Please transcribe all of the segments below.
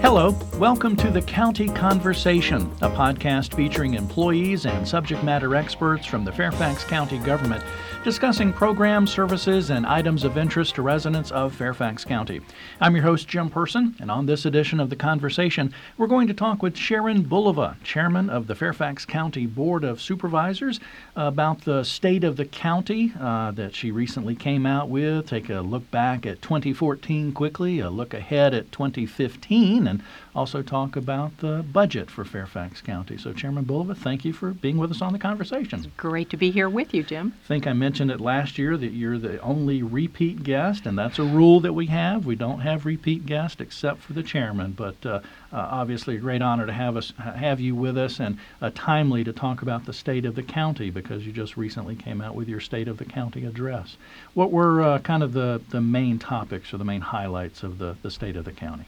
Hello, welcome to the County Conversation, a podcast featuring employees and subject matter experts from the Fairfax County government discussing programs, services, and items of interest to residents of Fairfax County. I'm your host, Jim Person, and on this edition of the Conversation, we're going to talk with Sharon Bulova, chairman of the Fairfax County Board of Supervisors, about the state of the county uh, that she recently came out with. Take a look back at 2014 quickly, a look ahead at 2015, and also talk about the budget for Fairfax County. So, Chairman Bulova, thank you for being with us on the conversation. Great to be here with you, Jim. I think I mentioned it last year that you're the only repeat guest, and that's a rule that we have. We don't have repeat guests except for the chairman, but uh, uh, obviously a great honor to have us have you with us and uh, timely to talk about the state of the county because you just recently came out with your state of the county address. What were uh, kind of the, the main topics or the main highlights of the, the state of the county?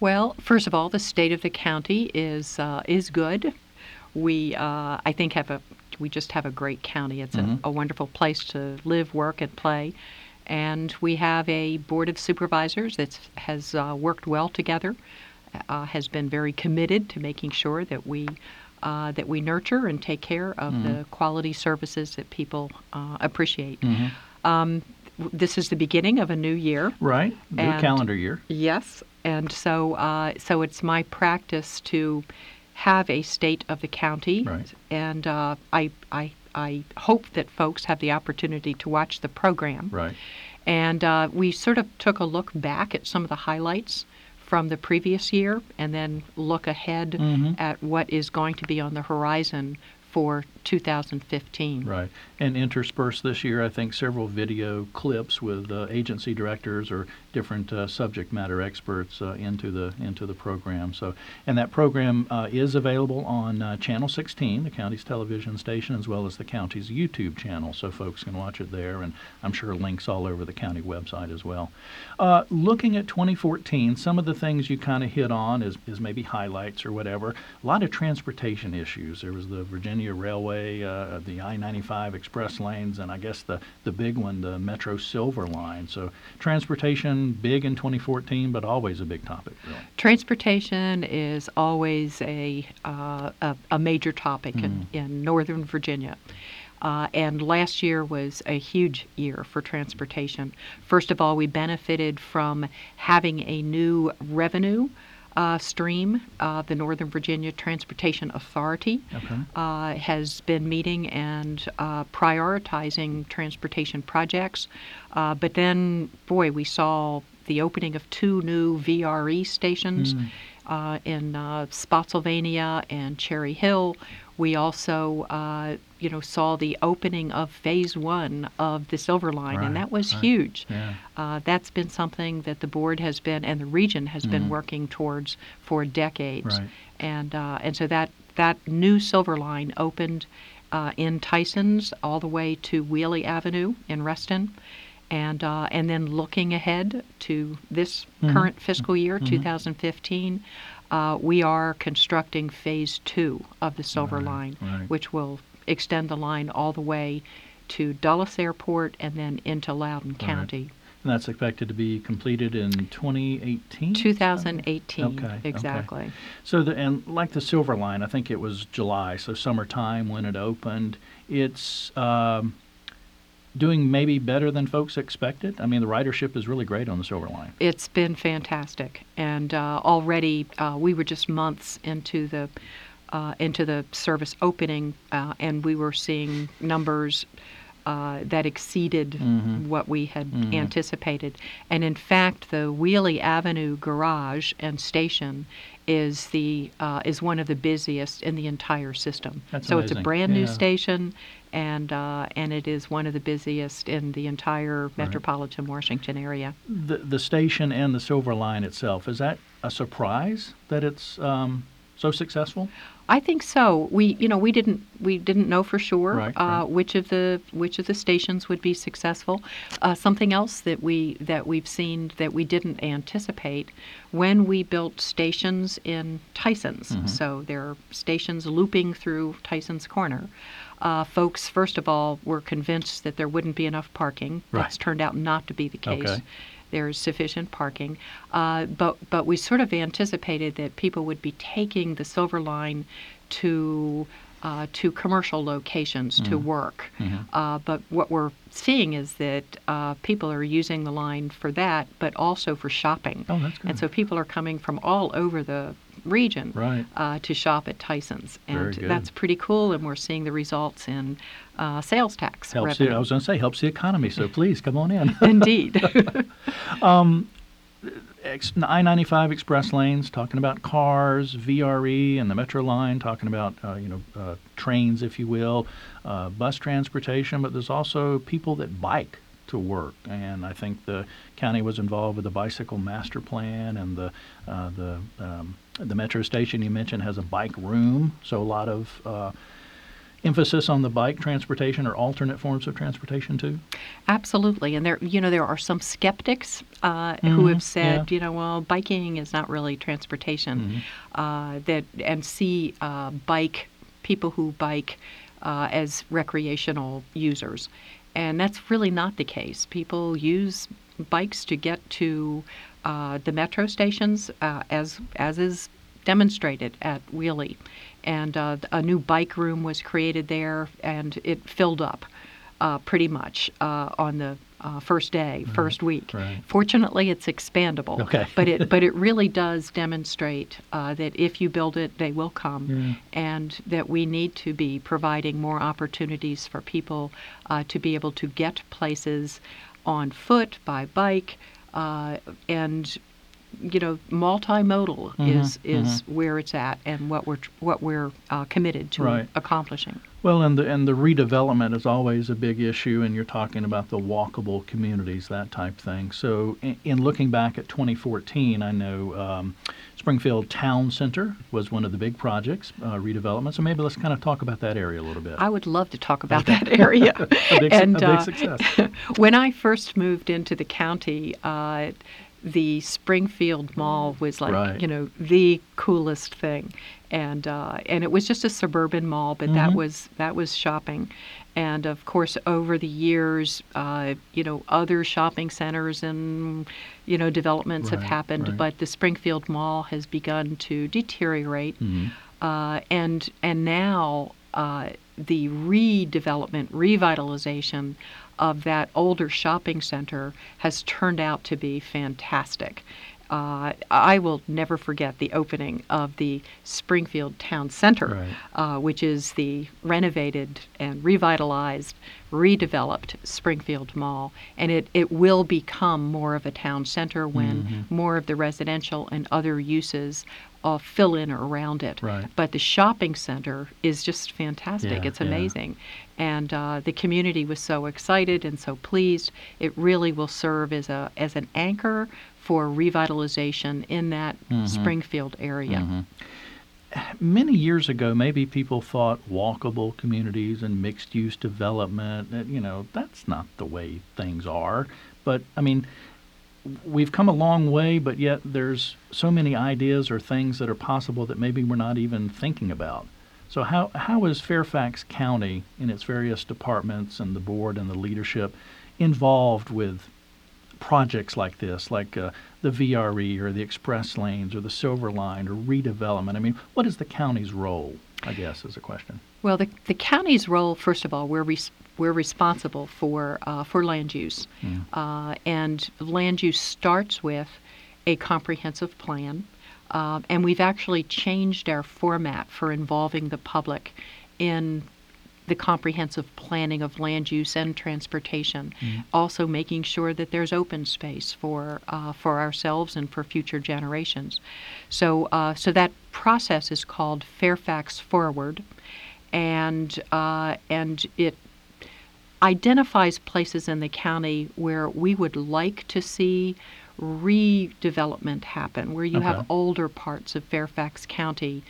Well, first of all, the state of the county is uh, is good. We, uh, I think, have a we just have a great county. It's Mhm. a, a wonderful place to live, work, and play. And we have a board of supervisors that has uh, worked well together, uh, has been very committed to making sure that we uh, that we nurture and take care of the quality services that people uh, appreciate. Um, this is the beginning of a new year. Right, new And- calendar year. Yes, and so uh, so it's my practice to have a state of the county, Right. and uh, I I I hope that folks have the opportunity to watch the program. Right. And uh, we sort of took a look back at some of the highlights from the previous year, and then look ahead Mhm. at what is going to be on the horizon for 2015. Right. And interspersed this year, I think, several video clips with uh, agency directors or different uh, subject matter experts uh, into the into the program. So, and that program uh, is available on uh, Channel 16, the county's television station, as well as the county's YouTube channel, so folks can watch it there. And I'm sure links all over the county website as well. Uh, looking at 2014, some of the things you kind of hit on is, is maybe highlights or whatever. A lot of transportation issues. There was the Virginia Railway, uh, the I-95 express lanes, and I guess the, the big one, the Metro Silver Line. So transportation, big in 2014, but always a big topic, Bill. Transportation is always a, uh, a, a major topic in, in Northern Virginia. Uh, and last year was a huge year for transportation. First of all, we benefited from having a new revenue uh, stream. Uh, the Northern Virginia Transportation Authority Okay. uh, has been meeting and uh, prioritizing transportation projects. Uh, but then, boy, we saw the opening of two new VRE stations uh, in uh, Spotsylvania and Cherry Hill. We also, uh, you know, saw the opening of Phase One of the Silver Line, Right, and that was right. huge. Yeah. Uh, that's been something that the board has been and the region has been working towards for decades. Right. And uh, and so that that new Silver Line opened uh, in Tyson's all the way to Wiehle Avenue in Reston. And, uh, and then looking ahead to this current fiscal year, 2015, uh, we are constructing phase two of the Silver Right, Line, right. which will extend the line all the way to Dulles Airport and then into Loudoun County. And that's expected to be completed in 2018? 2018, Okay, okay. exactly. So the and like the Silver Line, I think it was July, so summertime when it opened. It's um, doing maybe better than folks expected. I mean, the ridership is really great on the Silver Line. It's been fantastic, and uh, already uh, we were just months into the uh, into the service opening, uh, and we were seeing numbers uh, that exceeded what we had anticipated. And in fact, the Wiehle Avenue garage and station is the uh, is one of the busiest in the entire system. That's so it's a amazing. brand new Yeah. station, and uh, and it is one of the busiest in the entire metropolitan Washington area. The the station and the Silver Line itself is that a surprise that it's um, so successful? I think so. We, you know, we didn't we didn't know for sure Right, uh, right. which of the which of the stations would be successful. Uh, something else that we that we've seen that we didn't anticipate when we built stations in Tyson's. Mm-hmm. So there are stations looping through Tyson's Corner. Uh, folks, first of all, were convinced that there wouldn't be enough parking. Right. That's turned out not to be the case. Okay. There's sufficient parking, uh, but but we sort of anticipated that people would be taking the Silver Line to uh, to commercial locations to work. Uh, but what we're seeing is that uh, people are using the line for that, but also for shopping. Oh, that's good. And so people are coming from all over the region Right. uh, to shop at Tyson's, and that's pretty cool. And we're seeing the results in uh, sales tax Helps the. I was going to say helps the economy. So please come on in. Indeed. Ex- I-95 express lanes, talking about cars, VRE, and the Metro line, talking about uh, you know uh, trains, if you will, uh, bus transportation. But there's also people that bike to work, and I think the county was involved with the bicycle master plan, and the uh, the um, the metro station you mentioned has a bike room, so a lot of uh, emphasis on the bike transportation or alternate forms of transportation too. Absolutely, and there, you know, there are some skeptics uh, who have said, yeah. you know, well, biking is not really transportation. Uh, that and see uh, bike people who bike uh, as recreational users, and that's really not the case. People use bikes to get to uh, the metro stations, uh, as as is demonstrated at Wiehle, and uh, a new bike room was created there, and it filled up uh, pretty much uh, on the uh, first day, first week. right. Fortunately, it's expandable. Okay. but it but it really does demonstrate uh, that if you build it, they will come, and that we need to be providing more opportunities for people uh, to be able to get places on foot, by bike, uh, and you know, multimodal Mhm, is is where it's at, and what we're what we're uh, committed to Right. accomplishing. Well, and the and the redevelopment is always a big issue, and you're talking about the walkable communities, that type thing. So, in, in looking back at 2014, I know um, Springfield Town Center was one of the big projects, uh, redevelopment. So maybe let's kind of talk about that area a little bit. I would love to talk about that area. A big and a big uh, success. when I first moved into the county, uh, the Springfield Mall was like Right. you know the coolest thing, and uh, and it was just a suburban mall, but that Mhm. was that was shopping, and of course over the years, uh, you know other shopping centers and you know developments have happened, right. but the Springfield Mall has begun to deteriorate Mhm. uh, and and now uh, the redevelopment, revitalization of that older shopping center has turned out to be fantastic. Uh, I will never forget the opening of the Springfield Town Center, Right. uh, which is the renovated and revitalized, redeveloped Springfield Mall. And it, it will become more of a town center when Mm-hmm. more of the residential and other uses uh, fill in around it. Right. But the shopping center is just fantastic. Yeah, it's yeah. amazing. And uh, the community was so excited and so pleased. It really will serve as, a, as an anchor for revitalization in that Mm-hmm. Springfield area. many years ago, maybe people thought walkable communities and mixed use development, you know, that's not the way things are. But, I mean, we've come a long way, but yet there's so many ideas or things that are possible that maybe we're not even thinking about. So, how, how is Fairfax County in its various departments and the board and the leadership involved with projects like this, like uh, the VRE or the express lanes or the Silver Line or redevelopment? I mean, what is the county's role? I guess is a question. Well, the, the county's role, first of all, we're res- we're responsible for uh, for land use, uh, and land use starts with a comprehensive plan, uh, and we've actually changed our format for involving the public in the comprehensive planning of land use and transportation. Also, making sure that there's open space for uh, for ourselves and for future generations. So, uh, so that process is called Fairfax Forward, and uh, and it identifies places in the county where we would like to see redevelopment happen, where you Okay. have older parts of Fairfax County,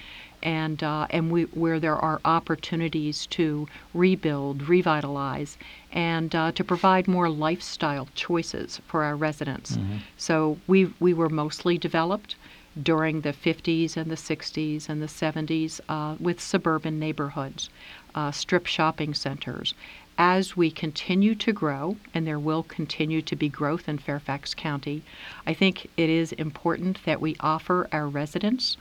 and uh, and we, where there are opportunities to rebuild, revitalize, and uh, to provide more lifestyle choices for our residents. So we we were mostly developed during the 50s and the 60s and the 70s uh, with suburban neighborhoods, uh, strip shopping centers. As we continue to grow, and there will continue to be growth in Fairfax County, I think it is important that we offer our residents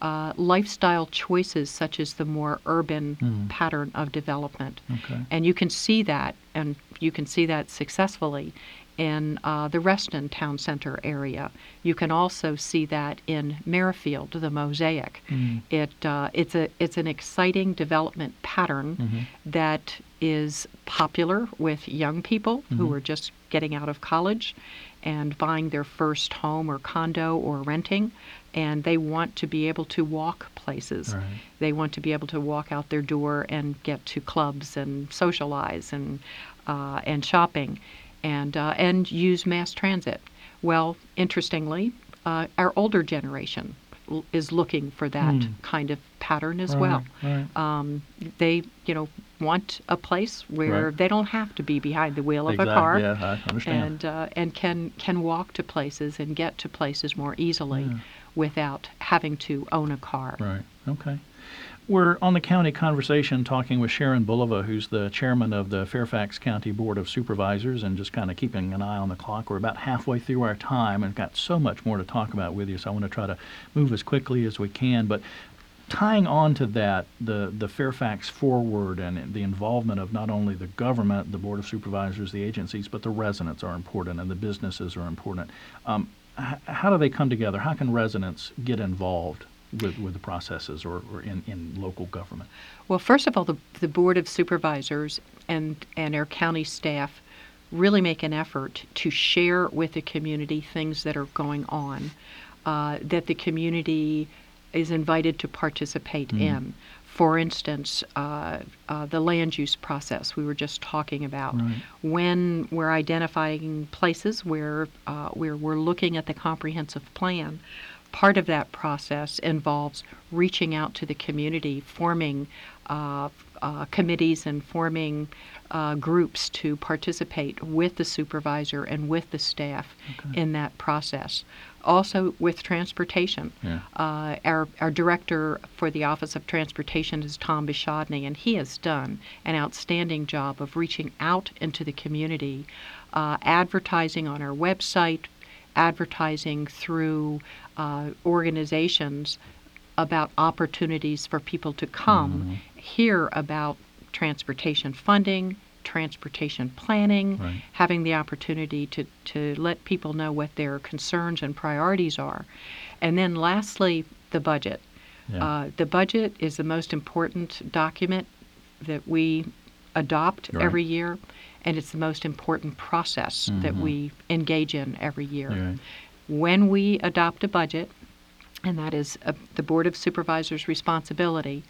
uh, lifestyle choices such as the more urban Mm. pattern of development. Okay. And you can see that, and you can see that successfully in uh, the Reston Town Center area. You can also see that in Merrifield, the Mosaic. Mm. It uh, it's a it's an exciting development pattern Mhm. that is popular with young people who Mhm. are just getting out of college and buying their first home or condo or renting, and they want to be able to walk places. Right. They want to be able to walk out their door and get to clubs and socialize and uh, and shopping, and uh, and use mass transit. Well, interestingly, uh, our older generation is looking for that Hmm. kind of pattern as Right, well. right. Um, they, you know, want a place where Right. they don't have to be behind the wheel of a car Yeah, and uh, and can can walk to places and get to places more easily Yeah. without having to own a car. Right. Okay. We're on the county conversation talking with Sharon Bulova, who's the chairman of the Fairfax County Board of Supervisors, and just kind of keeping an eye on the clock. We're about halfway through our time and got so much more to talk about with you, so I want to try to move as quickly as we can. But tying on to that, the, the Fairfax Forward and the involvement of not only the government, the Board of Supervisors, the agencies, but the residents are important and the businesses are important. Um, h- how do they come together? How can residents get involved with, with the processes or, or in, in local government? Well, first of all, the, the Board of Supervisors and, and our county staff really make an effort to share with the community things that are going on, uh, that the community is invited to participate Mhm. in. For instance, uh, uh, the land use process we were just talking about. Right. When we're identifying places where, uh, where we're looking at the comprehensive plan, part of that process involves reaching out to the community, forming uh, uh, committees and forming uh, groups to participate with the supervisor and with the staff Okay. in that process. Also, with transportation. Yeah. Uh, our, our director for the Office of Transportation is Tom Biesiadny, and he has done an outstanding job of reaching out into the community, uh, advertising on our website, advertising through uh, organizations about opportunities for people to come hear about transportation funding, transportation planning, Right. having the opportunity to, to let people know what their concerns and priorities are. And then lastly, the budget. Yeah. Uh, the budget is the most important document that we adopt Right. every year, and it's the most important process that Mhm. we engage in every year. Right. When we adopt a budget, and that is uh, the Board of Supervisors' responsibility,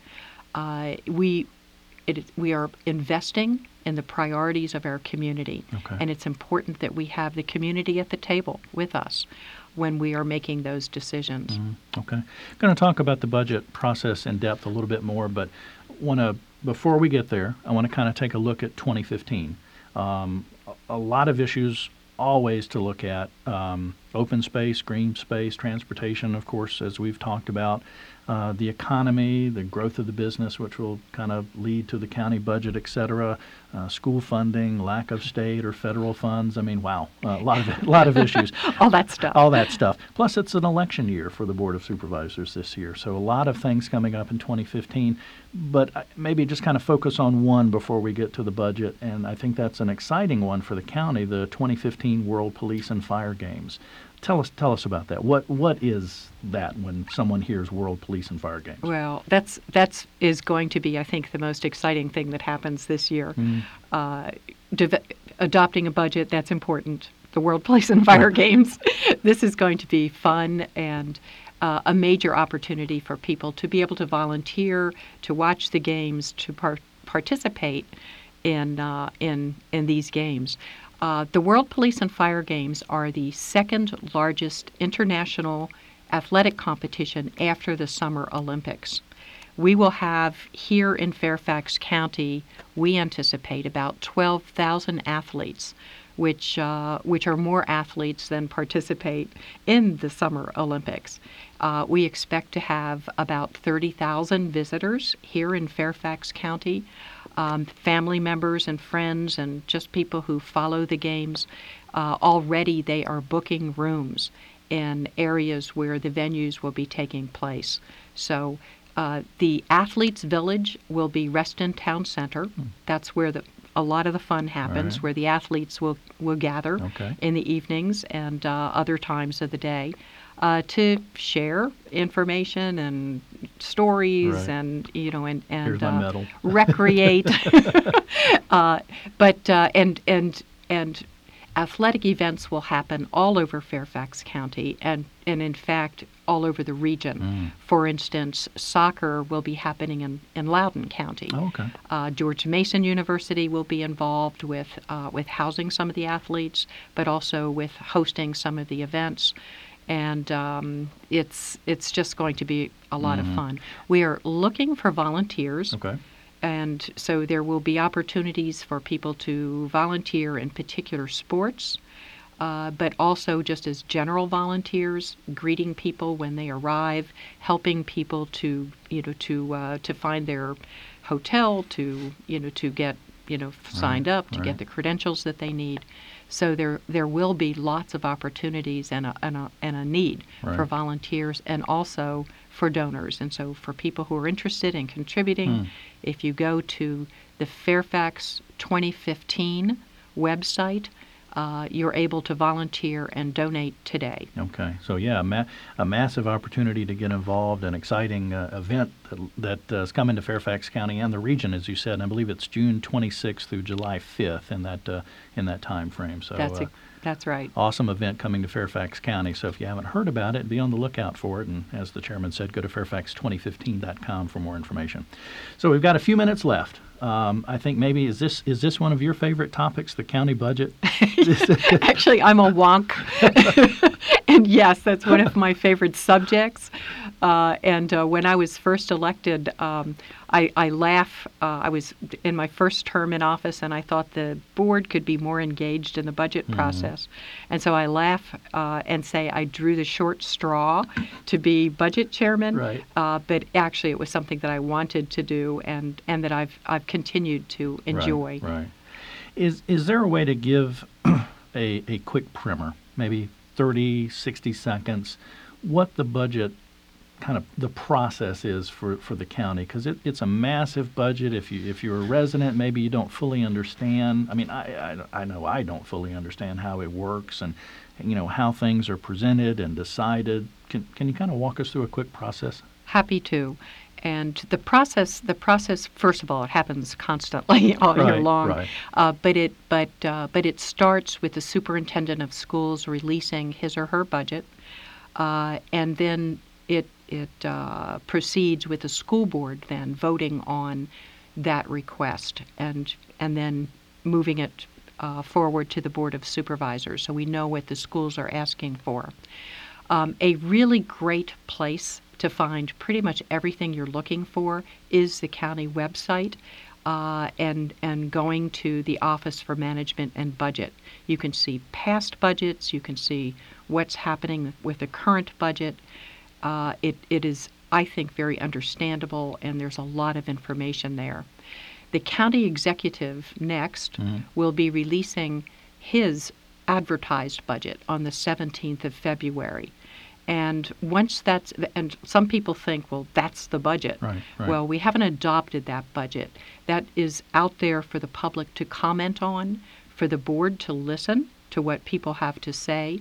uh, we it, we are investing in the priorities of our community. Okay. And it's important that we have the community at the table with us when we are making those decisions. Mhm. Okay. Going to talk about the budget process in depth a little bit more, but want to before we get there, I want to kind of take a look at 2015. Um, a, lot of issues always to look at: um, open space, green space, transportation, of course, as we've talked about. Uh, the economy, the growth of the business, which will kind of lead to the county budget, et cetera, uh, school funding, lack of state or federal funds. I mean, wow, a lot of a lot of issues All that stuff. all that stuff. Plus, it's an election year for the Board of Supervisors this year, so a lot of things coming up in 2015. But maybe just kind of focus on one before we get to the budget, and I think that's an exciting one for the county: the 2015 World Police and Fire Games. Tell us, tell us about that. What what is that when someone hears World Police and Fire Games? Well, that's that's is going to be, I think, the most exciting thing that happens this year. Mm. Uh, adopting a budget that's important. The World Police and Fire Games. This is going to be fun and uh, a major opportunity for people to be able to volunteer, to watch the games, to par- participate in uh, in in these games. Uh, the World Police and Fire Games are the second largest international athletic competition after the Summer Olympics. We will have here in Fairfax County, we anticipate about 12,000 athletes which uh, which are more athletes than participate in the Summer Olympics. Uh, we expect to have about 30,000 visitors here in Fairfax County, um, family members and friends, and just people who follow the games. Uh, already, they are booking rooms in areas where the venues will be taking place. So. Uh, the Athletes Village will be Reston Town Center. That's where the a lot of the fun happens, right. where the athletes will will gather Okay. in the evenings and uh, other times of the day uh, to share information and stories Right. and you know and and uh, recreate. uh, but uh, and and and athletic events will happen all over Fairfax County and and in fact all over the region. Mm. For instance, soccer will be happening in, in Loudoun County. Oh, okay. Uh, George Mason University will be involved with uh, with housing some of the athletes, but also with hosting some of the events, and um, it's it's just going to be a lot of fun. We are looking for volunteers, Okay. and so there will be opportunities for people to volunteer in particular sports. Uh, but also just as general volunteers, greeting people when they arrive, helping people to you know to uh, to find their hotel, to you know to get you know signed up, to right. get the credentials that they need. So there there will be lots of opportunities and a and a, and a need for volunteers and also for donors. And so for people who are interested in contributing, Hmm. if you go to the Fairfax 2015 website, uh, you're able to volunteer and donate today. Okay, so yeah, a, ma- a massive opportunity to get involved, an exciting uh, event that, that uh, is coming to Fairfax County and the region, as you said. And I believe it's June 26th through July 5th in that uh, in that time frame. So that's uh, a, that's right. awesome event coming to Fairfax County. So if you haven't heard about it, be on the lookout for it. And as the chairman said, go to fairfax2015.com for more information. So we've got a few minutes left. Um, I think maybe is this is this one of your favorite topics, the county budget? Actually, I'm a wonk. yes, that's one of my favorite subjects. Uh, and uh, when I was first elected, um, I, I laugh. Uh, I was in my first term in office, and I thought the board could be more engaged in the budget Mm-hmm. process. And so I laugh uh, and say I drew the short straw to be budget chairman. Right. Uh, but actually, it was something that I wanted to do, and, and that I've I've continued to enjoy. Right. right. Is is there a way to give a a quick primer, maybe 30, 60 seconds, what the budget kind of the process is for, for the county because it, it's a massive budget. If you if you're a resident, maybe you don't fully understand. I mean, I, I, I know I don't fully understand how it works and you know how things are presented and decided. Can can you kind of walk us through a quick process? Happy to. And the process, the process, first of all, it happens constantly all year long. right. Uh, but it, but, uh, but it starts with the superintendent of schools releasing his or her budget, uh, and then it it uh, proceeds with the school board then voting on that request, and and then moving it uh, forward to the board of supervisors, so we know what the schools are asking for. Um, a really great place to find pretty much everything you're looking for is the county website. Uh, and and going to the Office for Management and Budget, you can see past budgets. You can see what's happening with the current budget. Uh, it it is, I think, very understandable, and there's a lot of information there. The county executive next will be releasing his advertised budget on the 17th of February. And once that's, and some people think, well, that's the budget. Right, right. Well, we haven't adopted that budget. That is out there for the public to comment on, for the board to listen to what people have to say.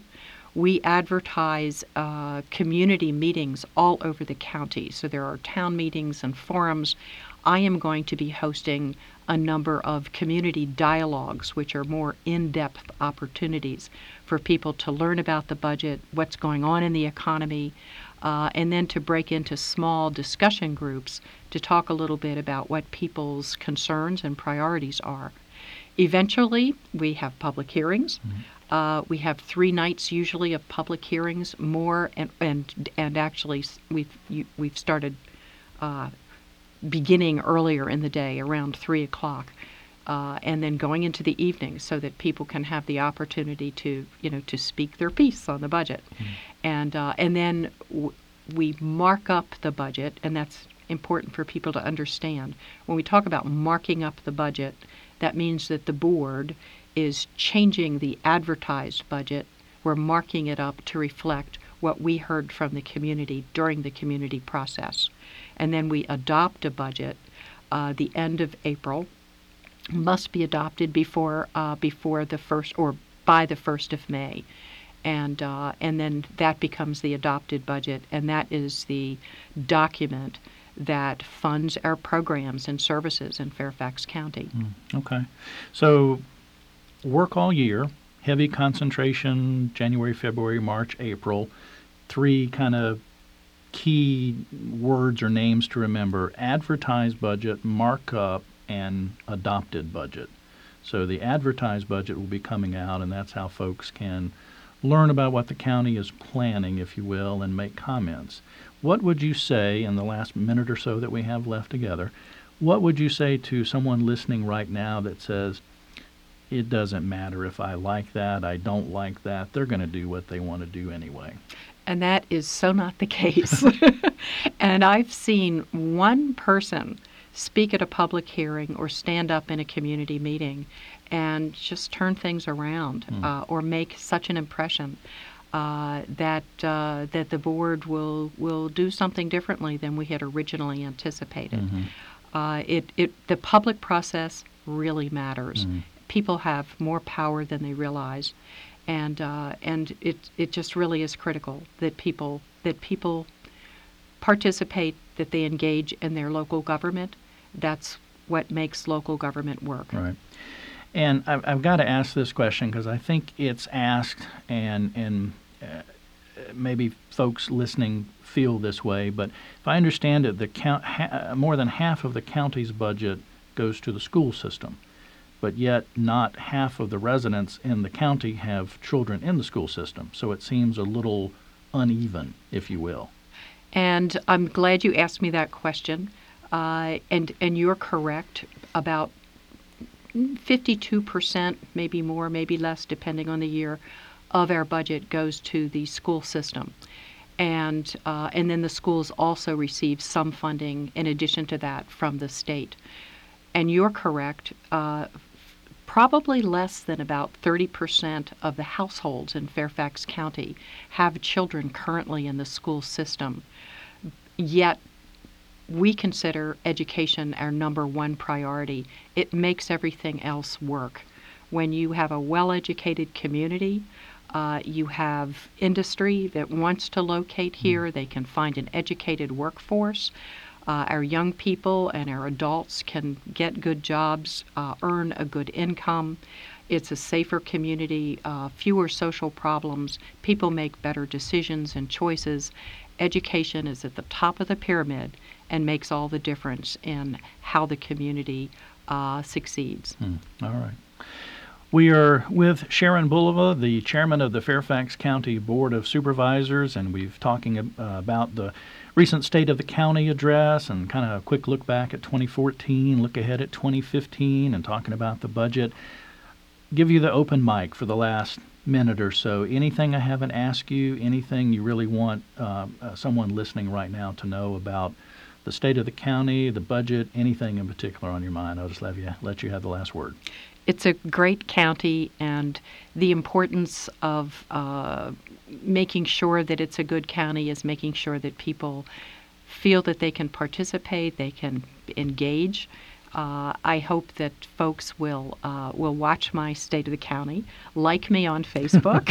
We advertise uh, community meetings all over the county. So there are town meetings and forums. I am going to be hosting a number of community dialogues, which are more in depth opportunities for people to learn about the budget, what's going on in the economy, uh, and then to break into small discussion groups to talk a little bit about what people's concerns and priorities are. Eventually, we have public hearings. Uh, we have three nights usually of public hearings, more and and and actually we've you, we've started uh, beginning earlier in the day, around three o'clock. Uh, and then going into the evening so that people can have the opportunity to, you know, to speak their piece on the budget. And, uh, and then w- we mark up the budget, and that's important for people to understand. When we talk about marking up the budget, that means that the board is changing the advertised budget. We're marking it up to reflect what we heard from the community during the community process. And then we adopt a budget uh, the end of April must be adopted before uh, before the first or by the first of May, and uh, and then that becomes the adopted budget, and that is the document that funds our programs and services in Fairfax County. Okay. So work all year, heavy concentration January, February, March, April. Three kind of key words or names to remember advertised budget, markup, and adopted budget. So the advertised budget will be coming out, and that's how folks can learn about what the county is planning, if you will, and make comments. What would you say in the last minute or so that we have left together? What would you say to someone listening right now that says, it doesn't matter if I like that, I don't like that, they're going to do what they want to do anyway? And that is so not the case. and I've seen one person speak at a public hearing or stand up in a community meeting and just turn things around uh, or make such an impression uh, that uh, that the board will will do something differently than we had originally anticipated. Uh, it, it the public process really matters. People have more power than they realize, and uh, and it it just really is critical that people that people participate, that they engage in their local government. That's what makes local government work. Right. And I've, I've got to ask this question because I think it's asked, and and uh, maybe folks listening feel this way. But if I understand it, the count ha- more than half of the county's budget goes to the school system, but yet not half of the residents in the county have children in the school system. So it seems a little uneven, if you will. And I'm glad you asked me that question. Uh, and and you're correct about 52%, maybe more, maybe less, depending on the year, of our budget goes to the school system. And, uh, and then the schools also receive some funding in addition to that from the state. And you're correct, uh, probably less than about 30% of the households in Fairfax County have children currently in the school system. Yet we consider education our number one priority. It makes everything else work. When you have a well educated community, uh, you have industry that wants to locate here, they can find an educated workforce. Uh, our young people and our adults can get good jobs, uh, earn a good income. It's a safer community, uh, fewer social problems. People make better decisions and choices. Education is at the top of the pyramid and makes all the difference in how the community uh, succeeds. Hmm. All right. We are with Sharon Bulova, the chairman of the Fairfax County Board of Supervisors, and we've talking uh, about the recent state of the county address and kind of a quick look back at 2014, look ahead at 2015, and talking about the budget. Give you the open mic for the last minute or so. Anything I haven't asked you, anything you really want uh, uh, someone listening right now to know about the state of the county, the budget, anything in particular on your mind? I'll just let you let you have the last word. It's a great county, and the importance of uh, making sure that it's a good county is making sure that people feel that they can participate, they can engage. Uh, I hope that folks will uh, will watch my State of the County, like me on Facebook,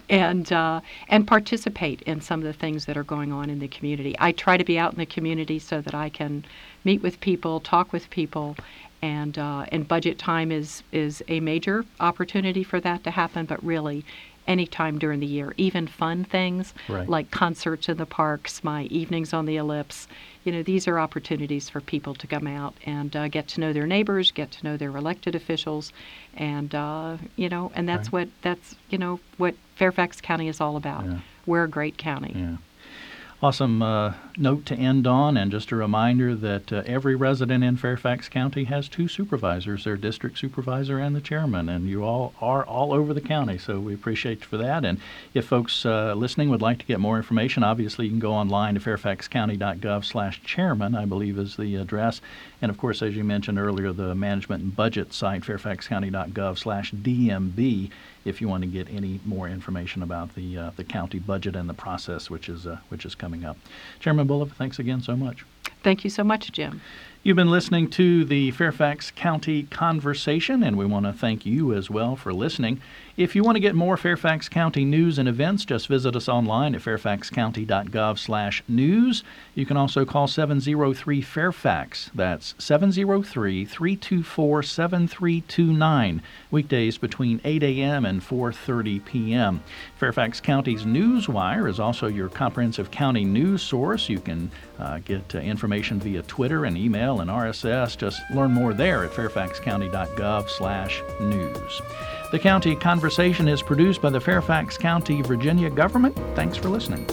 and uh, and participate in some of the things that are going on in the community. I try to be out in the community so that I can meet with people, talk with people, and uh, and budget time is is a major opportunity for that to happen. But really, anytime during the year, even fun things Right. like concerts in the parks, my evenings on the ellipse. You know, these are opportunities for people to come out and uh, get to know their neighbors, get to know their elected officials, and uh, you know, and that's Right. what that's you know what Fairfax County is all about. Yeah. We're a great county. Yeah. Awesome uh, note to end on, and just a reminder that uh, every resident in Fairfax County has two supervisors their district supervisor and the chairman, and you all are all over the county, so we appreciate you for that. And if folks uh, listening would like to get more information, obviously you can go online to fairfaxcounty.gov slash chairman, I believe is the address. And of course, as you mentioned earlier, the management and budget site, fairfaxcounty.gov slash DMB, if you want to get any more information about the uh, the county budget and the process, which is uh, which is coming up. Chairman Bulova, thanks again so much. Thank you so much, Jim. You've been listening to the Fairfax County Conversation, and we want to thank you as well for listening. If you want to get more Fairfax County news and events, just visit us online at fairfaxcounty.gov/news. You can also call 703 Fairfax. That's 703-324-7329. Weekdays between 8 a.m. and 4:30 p.m. Fairfax County's Newswire is also your comprehensive county news source. You can uh, get uh, information via Twitter and email and RSS. Just learn more there at fairfaxcounty.gov/news. The County Conversation is produced by the Fairfax County, Virginia government. Thanks for listening.